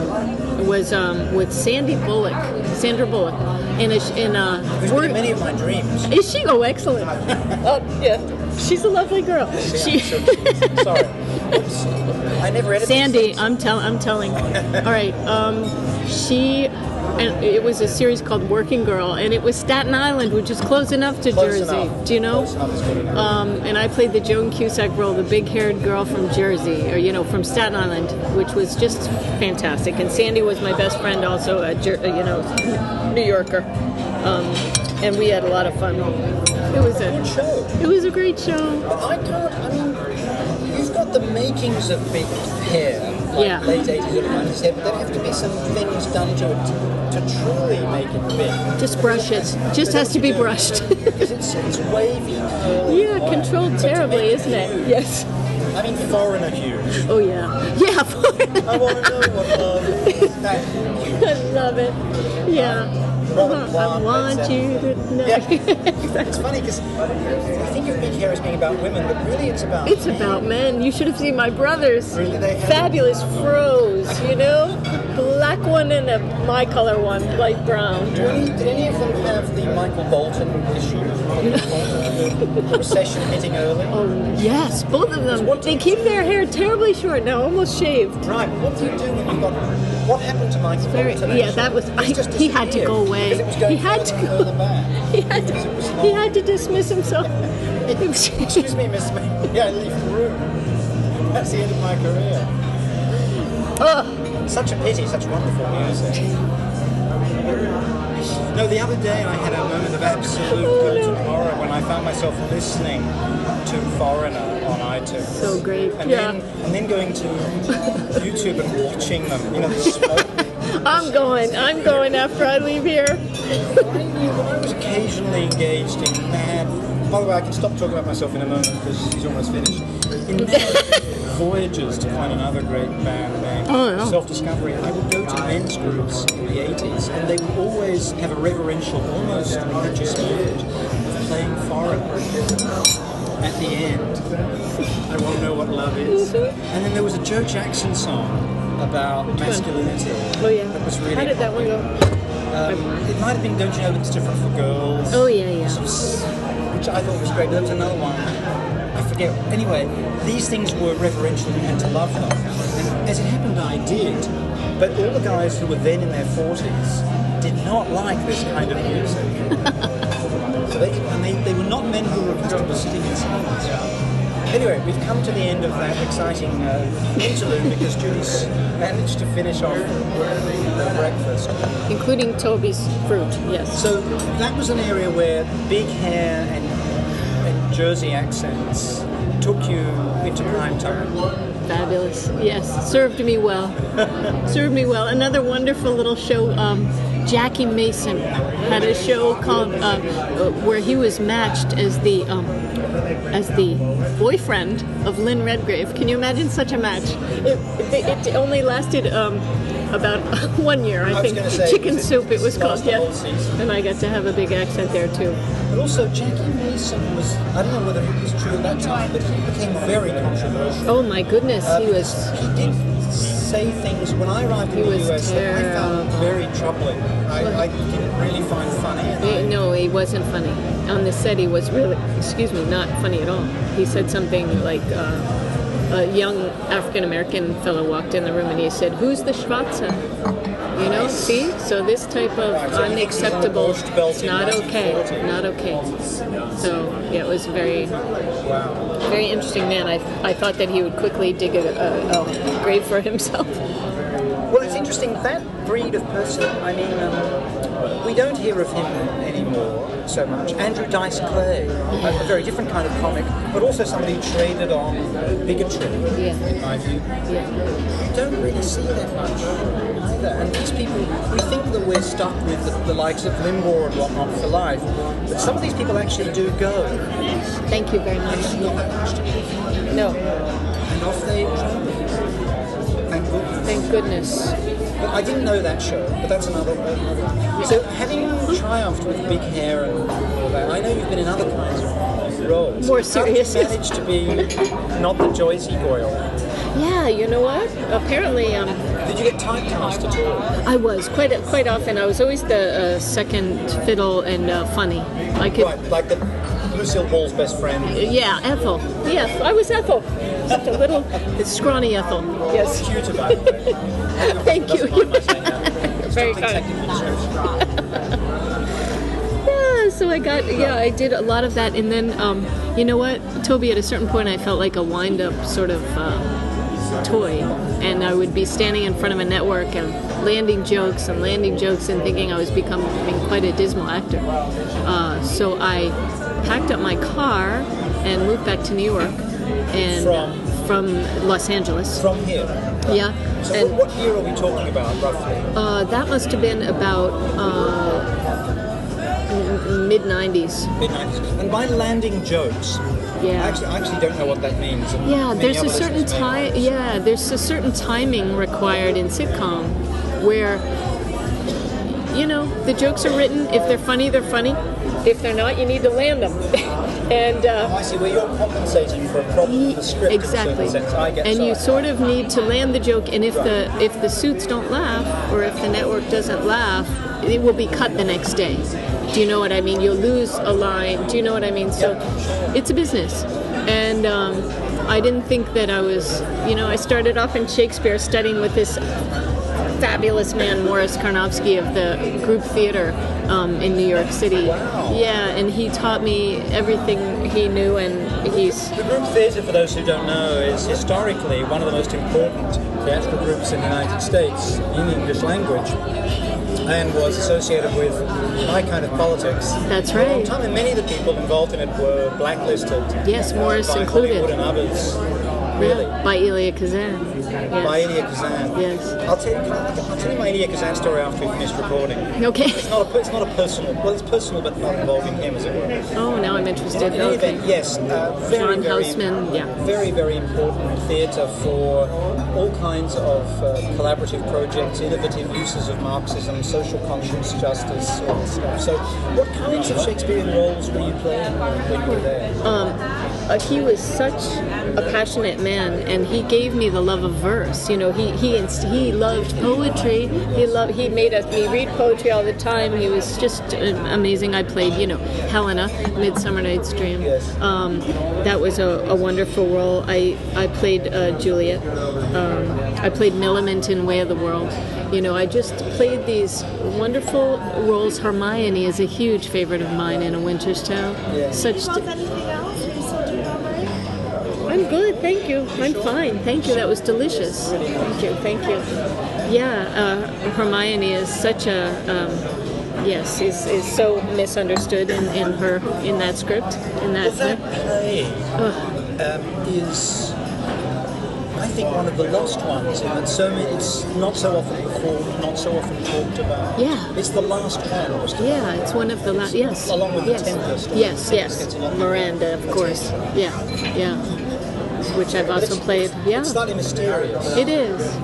was um, with Sandy Bullock, Sandra Bullock, in a in a.
Who's in many of my dreams.
Is she? Oh, excellent. oh, yeah. She's a lovely girl. She.
Sorry. Oops. I never edited
Sandy, I'm telling. I'm telling. All right. Um, she, and it was a series called Working Girl, and it was Staten Island, which is close enough to
Close
Jersey.
enough.
Do you know?
Close enough is good enough.
Um, and I played the Joan Cusack role, the big-haired girl from Jersey, or you know, from Staten Island, which was just fantastic. And Sandy was my best friend, also a Jer- uh, you know, New Yorker, um, and we had a lot of fun. It was
Good
a,
show.
it was a great show.
I can't. I mean, you've got the makings of big hair, like
Yeah.
late 80s, early 90s hair, but there have to be some things done to it to, to truly make it big.
Just brush it. Just has to be brushed.
Because it's, it's wavy,
yeah,
black.
controlled
But
terribly, isn't it?
huge,
Yes.
I mean, foreigner huge.
Oh yeah. Yeah.
I want to know what uh, love is. That huge.
I love it. Yeah.
Rather
Uh-huh. I want you to know.
Yeah. It's funny because I think of big hair as being about women, but really it's about
It's
men.
about men. You should have seen my brothers.
Really,
Fabulous froze, you know? Black one and a my color one, light brown.
Do any, did any of them have Michael Bolton issue? recession hitting early?
Oh yes, both of them.
What-
They keep their hair terribly short now, almost shaved.
Right, what do you do when you've got... What happened to Michael
Very-
Bolton?
yeah, that was- I- he had to go away.
Because it was going
He had to go. He had to, he had to dismiss himself.
Excuse me, Miss May. Yeah, leave the room. That's the end of my career.
oh,
Such a pity, such wonderful music. No, the other day I had a moment of absolute
Oh,
guilt horror when I found myself listening to Foreigner on iTunes.
So great,
And
yeah.
then and then going to YouTube and watching them. You know, the smoke.
I'm going. I'm going after I leave here.
I knew when I was occasionally engaged in mad. By the way, I can stop talking about myself in a moment because he's almost finished. In voyages to find another great band name,
Oh, yeah.
self-discovery. I would go men's groups in the 80s, and they would always have a reverential, almost religious mood of playing foreign. at the end. I want to know what love is. And then there was a Joe Jackson song about masculinity.
Oh yeah.
That was really
How did that one go?
Um, it might have been Don't You Know It's Different for Girls?
Oh yeah, yeah.
Sort of which I thought was great. There was another one. I forget. Anyway, these things were reverential and you had to love them. And as it happened, I did. But all the guys who were then in their 40s did not like this kind of music. so they, and they, they were not men who were accustomed to sitting in silence. Anyway, we've come to the end of that exciting uh, interlude because Judy's managed to finish off the breakfast.
Including Toby's fruit. Yes.
So that was an area where big hair and, and Jersey accents took you into prime time.
Fabulous. Yes, served me well. served me well. Another wonderful little show. Um, Jackie Mason had a show called uh, where he was matched as the um, as the boyfriend of Lynn Redgrave. Can you imagine such a match? It, it, it only lasted um, about one year, I,
I
think.
say,
Chicken
it-
Soup. It was called. Yeah.
season?
And I got to have a big accent there too.
But also, Jackie Mason was, I don't know whether it was true at that time, but he became very controversial.
Oh my goodness,
Uh,
he was.
He did say things, when I arrived in
He
the
was
US, that I found very troubling. I, I didn't really find funny.
Eh,
I,
No, he wasn't funny. On the set, he was really, excuse me, not funny at all. He said something like uh, a young African American fellow walked in the room and he said, "Who's the Schwarzer?" You know, see? So this type of unacceptable, not okay, not okay. So yeah, it was very, very interesting man. I, I thought that he would quickly dig a, a, a grave for himself.
Well, it's interesting that breed of person. I mean, um, we don't hear of him anymore so much. Andrew Dice Clay, a, very different kind of comic, but also somebody traded on bigotry.
Yeah.
In my view,
Yeah.
you don't really see that much either. And these people, we think that we're stuck with the, the likes of Limbaugh and whatnot for life, but some of these people actually do go.
Thank you very much.
Not that much to
No,
and off they travel. Thank goodness.
thank goodness.
But I didn't know that show, but that's another. another. So having triumphed with big hair and all that, I know you've been in other kinds of roles.
More
How
serious,
did you manage to be not the Joycey Goyle?
Yeah, you know what? Apparently, um,
Did you get typecast at all?
I was quite quite often. I was always the uh, second fiddle and uh, funny. I could,
Right, like the Lucille Ball's best friend.
yeah, Ethel. Yes, I was Ethel. Just a little scrawny Ethel. Yes.
Cute about it.
Thank you.
Doesn't mind my saying that.
Very kind. Yeah, so I got yeah, I did a lot of that, and then um, you know what, Toby? At a certain point, I felt like a wind-up sort of uh, toy, and I would be standing in front of a network and landing jokes and landing jokes and thinking I was becoming quite a dismal actor. Uh, so I packed up my car and moved back to New York, and
From?
from Los Angeles.
From here.
Yeah,
So
and
what, what year are we talking about, roughly?
uh, that must have been about uh, mid '90s.
Mid 90s. And by landing jokes,
Yeah.
I actually, I actually don't know what that means.
Yeah, there's a certain time. Yeah, there's a certain timing required in sitcom, where you know the jokes are written. If they're funny, they're funny. If they're not, you need to land them. and uh,
I see where you're compensating for a problem with the script
exactly.
in a sense. I get
and you
sorry.
sort of need to land the joke. And if the if the suits don't laugh, or if the network doesn't laugh, it will be cut the next day. Do you know what I mean? You'll lose a line. Do you know what I mean? So it's a business, and um, I didn't think that I was. You know, I started off in Shakespeare studying with this fabulous man, Morris Carnovsky of the Group Theater um, in New York City.
Wow.
Yeah, and he taught me everything he knew, and he's
The group theatre, for those who don't know, is historically one of the most important theatrical groups in the United States in the English language and was associated with my kind of politics.
That's
For a long
right.
time, and many of the people involved in it were blacklisted.
Yes, Morris included.
Hollywood and others. Really?
By Elia Kazan. Yes.
By Elia Kazan.
Yes.
I'll tell, you, I'll tell you my Elia Kazan story after we finish recording.
Okay.
It's not a, it's not a personal, well, it's personal, but not involving him, as it were.
Oh, now I'm interested.
In any
okay.
event, yes, uh, very,
John
very,
Houseman, yeah.
very, very important theatre for all kinds of uh, collaborative projects, innovative uses of Marxism, social conscience, justice, all this stuff. So, what kinds of Shakespearean roles were you playing when you were there?
Uh, he was such a passionate man, and he gave me the love of verse. You know, he he he loved poetry. He loved he made us me read poetry all the time. He was just uh, amazing. I played, you know, Helena, Midsummer Night's Dream. Um, that was a, a wonderful role. I I played uh, Juliet. Um, I played Millamant in Way of the World. You know, I just played these wonderful roles. Hermione is a huge favorite of mine in A Winter's Tale. Such
if anything else, are you still doing all right?
I'm good, thank you. I'm fine, thank you. That was delicious. Thank you, thank you. Yeah, uh, Hermione is such a um, yes, is, is so misunderstood in, in her in that script in that.
Well, that play um, is, I think, one of the lost ones that so it's not so often performed, not so often talked about.
Yeah.
It's the last one,
yeah, it's one of the last. Yes,
Along with The
yes,
Tempest.
yes, yes.
gets a lot-
Miranda, of course. Yeah, yeah. Which I've also played. Yeah.
It's slightly mysterious.
It is.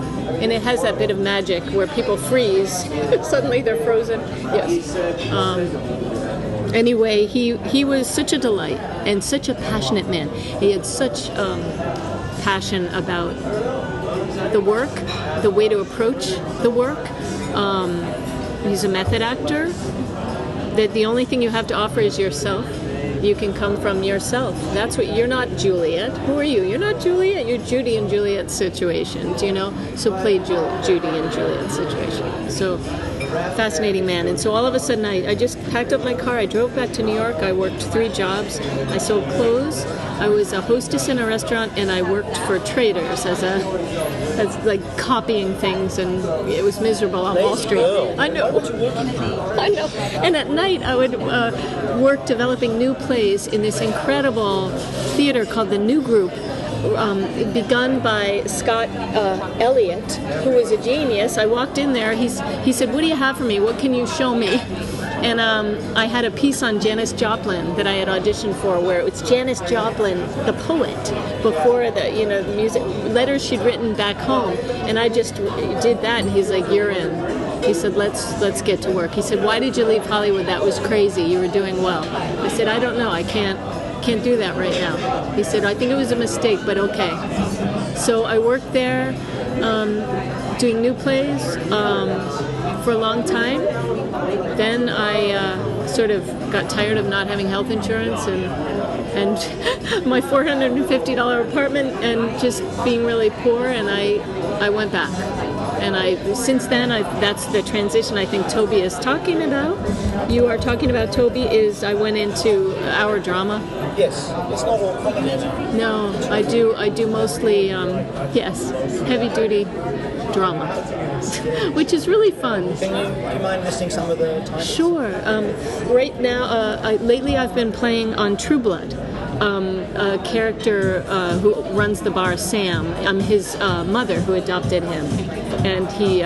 And it has that bit of magic where people freeze. Suddenly they're frozen. Yes. Um, anyway, he, he was such a delight and such a passionate man. He had such um, passion about the work, the way to approach the work. Um, he's a method actor. That the only thing you have to offer is yourself. You can come from yourself. That's what you're not Juliet. Who are you? You're not Juliet. You're Judy and Juliet's situation. Do you know? So play Ju- Judy and Juliet's situation. So fascinating man. And so all of a sudden, I, I just packed up my car. I drove back to New York. I worked three jobs. I sold clothes. I was a hostess in a restaurant, and I worked for traders as a as like copying things, and it was miserable on Wall Street. I know.
What you working for?
I know. And at night, I would uh, work developing new plays in this incredible theater called the New Group, um, begun by Scott uh, Elliott, who was a genius. I walked in there. He's, he said, "What do you have for me? What can you show me?" And um, I had a piece on Janis Joplin that I had auditioned for, where it was Janis Joplin, the poet, before the you know the music letters she'd written back home, and I just did that. And he's like, "You're in." He said, "Let's let's get to work." He said, "Why did you leave Hollywood? That was crazy. You were doing well." I said, "I don't know. I can't can't do that right now." He said, "I think it was a mistake, but okay." So I worked there, um, doing new plays um, for a long time. Then I uh, sort of got tired of not having health insurance and and my $450 apartment and just being really poor, and I I went back. And I since then I that's the transition I think Toby is talking about. You are talking about Toby is I went into our drama.
Yes, it's not all comedy.
No, I do. I do mostly, um, yes, heavy duty drama, which is really fun.
Can you, do you mind listing some of the titles?
Sure. Um, right now, uh, I, lately, I've been playing on True Blood. Um, a character uh, who runs the bar, Sam. I'm his uh, mother who adopted him, and he.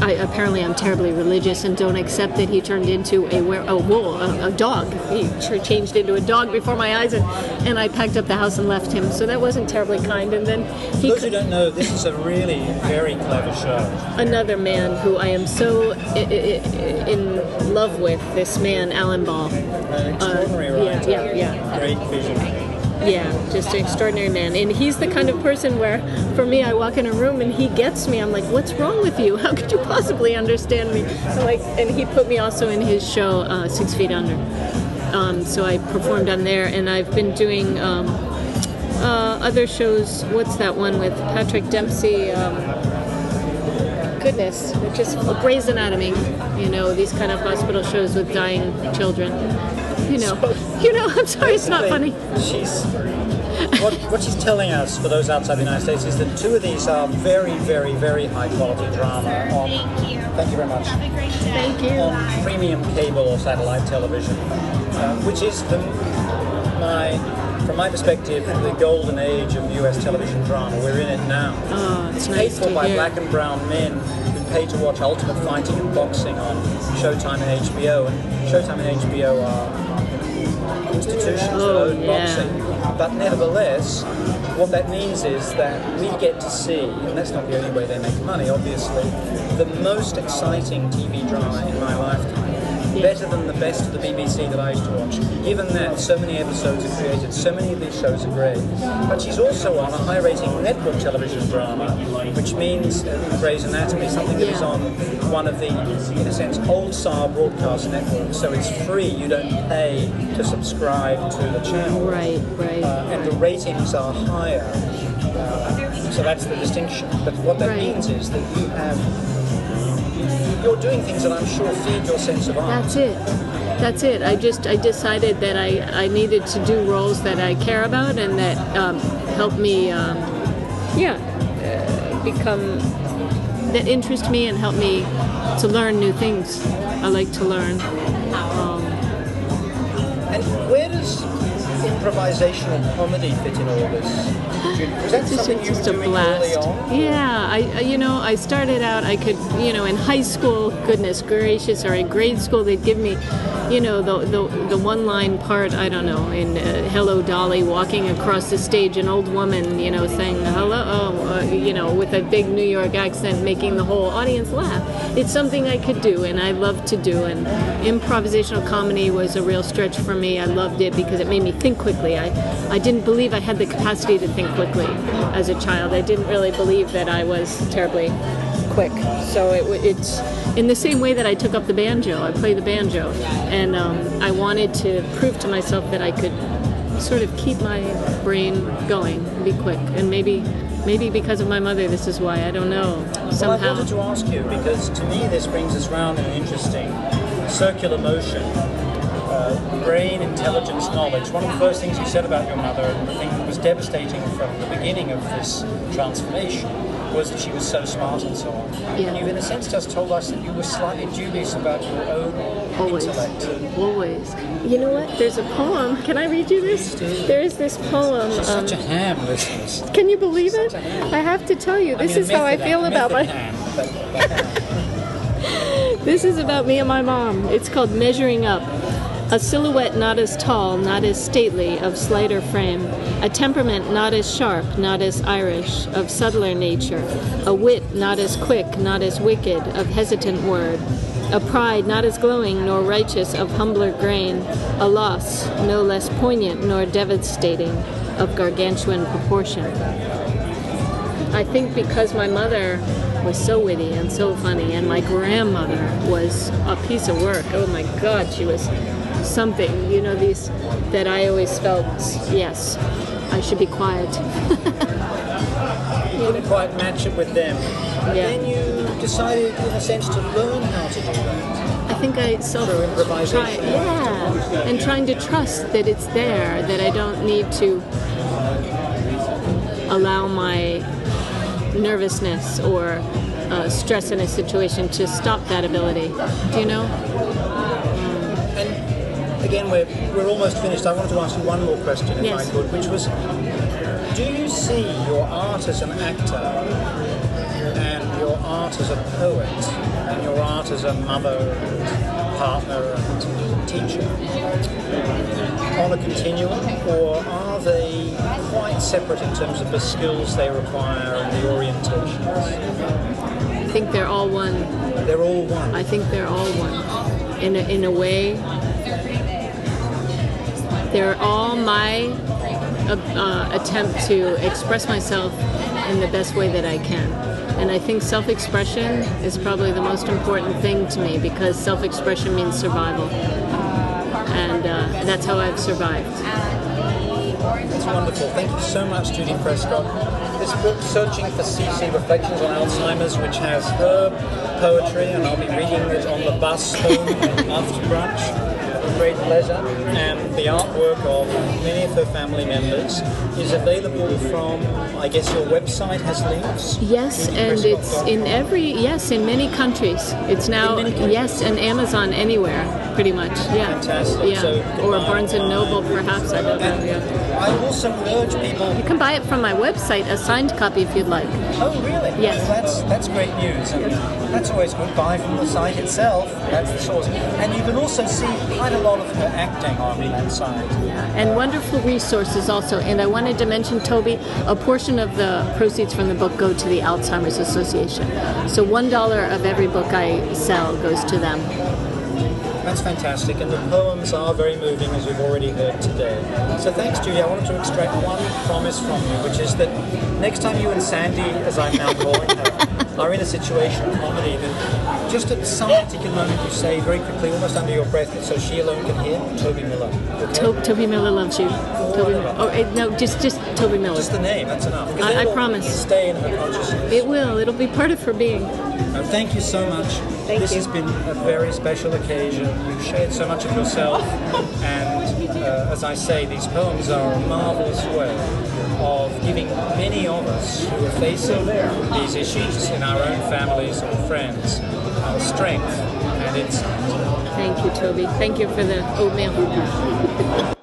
Uh, I, apparently, I'm terribly religious and don't accept that he turned into a were- a wolf, a, a dog. He ch- changed into a dog before my eyes, and, and I packed up the house and left him. So that wasn't terribly kind. And then he,
Those who don't know, this is a really very clever show.
another man who I am so I- I- in love with. This man, Alan Ball.
An extraordinary
Uh, yeah,
writer.
yeah, yeah.
Great vision.
Yeah, just an extraordinary man. And he's the kind of person where, for me, I walk in a room and he gets me. I'm like, "What's wrong with you? How could you possibly understand me?" Like, and he put me also in his show, uh, Six Feet Under. Um, so I performed on there, and I've been doing um, uh, other shows. What's that one with Patrick Dempsey? Um, goodness, just Grey's Anatomy. You know, these kind of hospital shows with dying children. You know, you know. I'm sorry, it's not funny.
She's what, what she's telling us for those outside the United States is that two of these are very, very, very high quality drama on.
Thank you.
Thank you very much.
Have a great day.
Thank you.
On premium cable or satellite television, uh, which is the my, from my perspective, the golden age of U.S. television drama. We're in it now.
Oh, it's
paid
nice
for by
hear.
black and brown men who pay to watch Ultimate Fighting and boxing on Showtime and HBO. And Showtime and HBO are institutions that
Oh,
own
yeah.
boxing. But nevertheless, what that means is that we get to see, and that's not the only way they make money, obviously, the most exciting TV drama in my lifetime. Better than the best of the BBC that I used to watch. Even that, so many episodes are created, so many of these shows are great. But she's also on a high rating network television drama, which means uh, Grey's Anatomy, something that is on one of the, in a sense, old style broadcast networks. So it's free, you don't pay to subscribe to the channel.
Right, right.
Uh, and the ratings are higher. Uh, so that's the distinction. But what that
Right.
means is that you have you're doing things that I'm sure feed your sense of art.
That's it. That's it. I just I decided that I, I needed to do roles that I care about and that um, help me, um, yeah, uh, become that interest me and help me to learn new things. I like to learn.
Improvisational comedy fit in all this? Was
It's just, a blast. Yeah, I I- you know I started out I could you know in high school goodness gracious or in grade school they'd give me you know the the, the one line part I don't know in uh, Hello Dolly walking across the stage an old woman you know saying hello uh, you know with a big New York accent making the whole audience laugh. It's something I could do and I love to do and improvisational comedy was a real stretch for me. I loved it because it made me think quickly. I I didn't believe I had the capacity to think quickly as a child. I didn't really believe that I was terribly quick. So it, it's in the same way that I took up the banjo. I play the banjo, and um, I wanted to prove to myself that I could sort of keep my brain going, be quick, and maybe maybe because of my mother, this is why. I don't know.
Well, I wanted to ask you because to me this brings us round in an interesting circular motion. Uh, brain, intelligence, knowledge. One of the first things you said about your mother, and the thing that was devastating from the beginning of this transformation, was that she was so smart and so on.
Yeah.
And you've, in a sense, just told us that you were slightly dubious about your own
Always.
intellect.
Always. You know what? There's a poem. Can I read you this? There is this poem. Um,
Such a ham, listeners.
can you believe it? I have to tell you, this
mean,
is how I feel
ham,
about my.
ham, but- but ham.
This is about me and my mom. It's called Measuring Up. A silhouette not as tall, not as stately, of slighter frame. A temperament not as sharp, not as Irish, of subtler nature. A wit not as quick, not as wicked, of hesitant word. A pride not as glowing nor righteous, of humbler grain. A loss no less poignant nor devastating, of gargantuan proportion. I think because my mother was so witty and so funny, and my grandmother was a piece of work. Oh my God, she was something. You know, these that I always felt, yes, I should be quiet.
You couldn't quite match it with them. But
Yeah.
then you decided, in a sense, to learn how to do that.
I think I self
Through improvisation.
try, yeah, and trying to trust that it's there, that I don't need to allow my nervousness or uh, stress in a situation to stop that ability. Do you know?
Again, we're, we're almost finished. I wanted to ask you one more question, if
Yes.
I could, which was do you see your art as an actor and your art as a poet and your art as a mother and partner and teacher on a continuum, or are they quite separate in terms of the skills they require and the orientations?
I think they're all one.
They're all one.
I think they're all one. In a, in a way, they're all my uh, uh, attempt to express myself in the best way that I can. And I think self expression is probably the most important thing to me because self expression means survival. And uh, that's how I've survived.
That's wonderful. Thank you so much, Judy Prescott. This book, Searching for CC Reflections on Alzheimer's, which has her poetry, and I'll be reading it on the bus home after brunch with great pleasure. And the artwork of many of her family members is available from, I guess, your website has links?
Yes, and it's in every yes in many countries. It's now
In many countries.
yes, and Amazon anywhere. pretty much. Yeah.
Fantastic.
Yeah.
So
or Barnes and Noble, perhaps. I don't know. Yeah.
I also urge people.
You can buy it from my website, a signed copy if you'd like.
Oh, really?
Yes.
Well, that's that's great news. And That's always good. Buy from the site itself. That's the source. And you can also see quite a lot of her acting on that site.
and wonderful resources also. And I wanted to mention, Toby, a portion of the proceeds from the book go to the Alzheimer's Association. So one dollar of every book I sell goes to them.
That's fantastic, and the poems are very moving, as we've already heard today. So thanks, Judy. I wanted to extract one promise from you, which is that next time you and Sandy, as I'm now calling her, are in a situation of comedy, just at some particular moment you say very quickly, almost under your breath, so she alone can hear, Toby Miller. Okay?
To- Toby Miller loves you. Toby, oh no, just just Toby Miller.
Just the name, that's enough.
I- I promise.
Stay in her consciousness.
It will. It'll be part of her being.
Uh, thank you so much.
Thank
this
you.
has been a very special occasion. You've shared so much of yourself, and uh, as I say, these poems are a marvelous way of giving many of us who are facing these issues in our own families or friends strength and insight.
Thank you, Toby. Thank you for the oatmeal.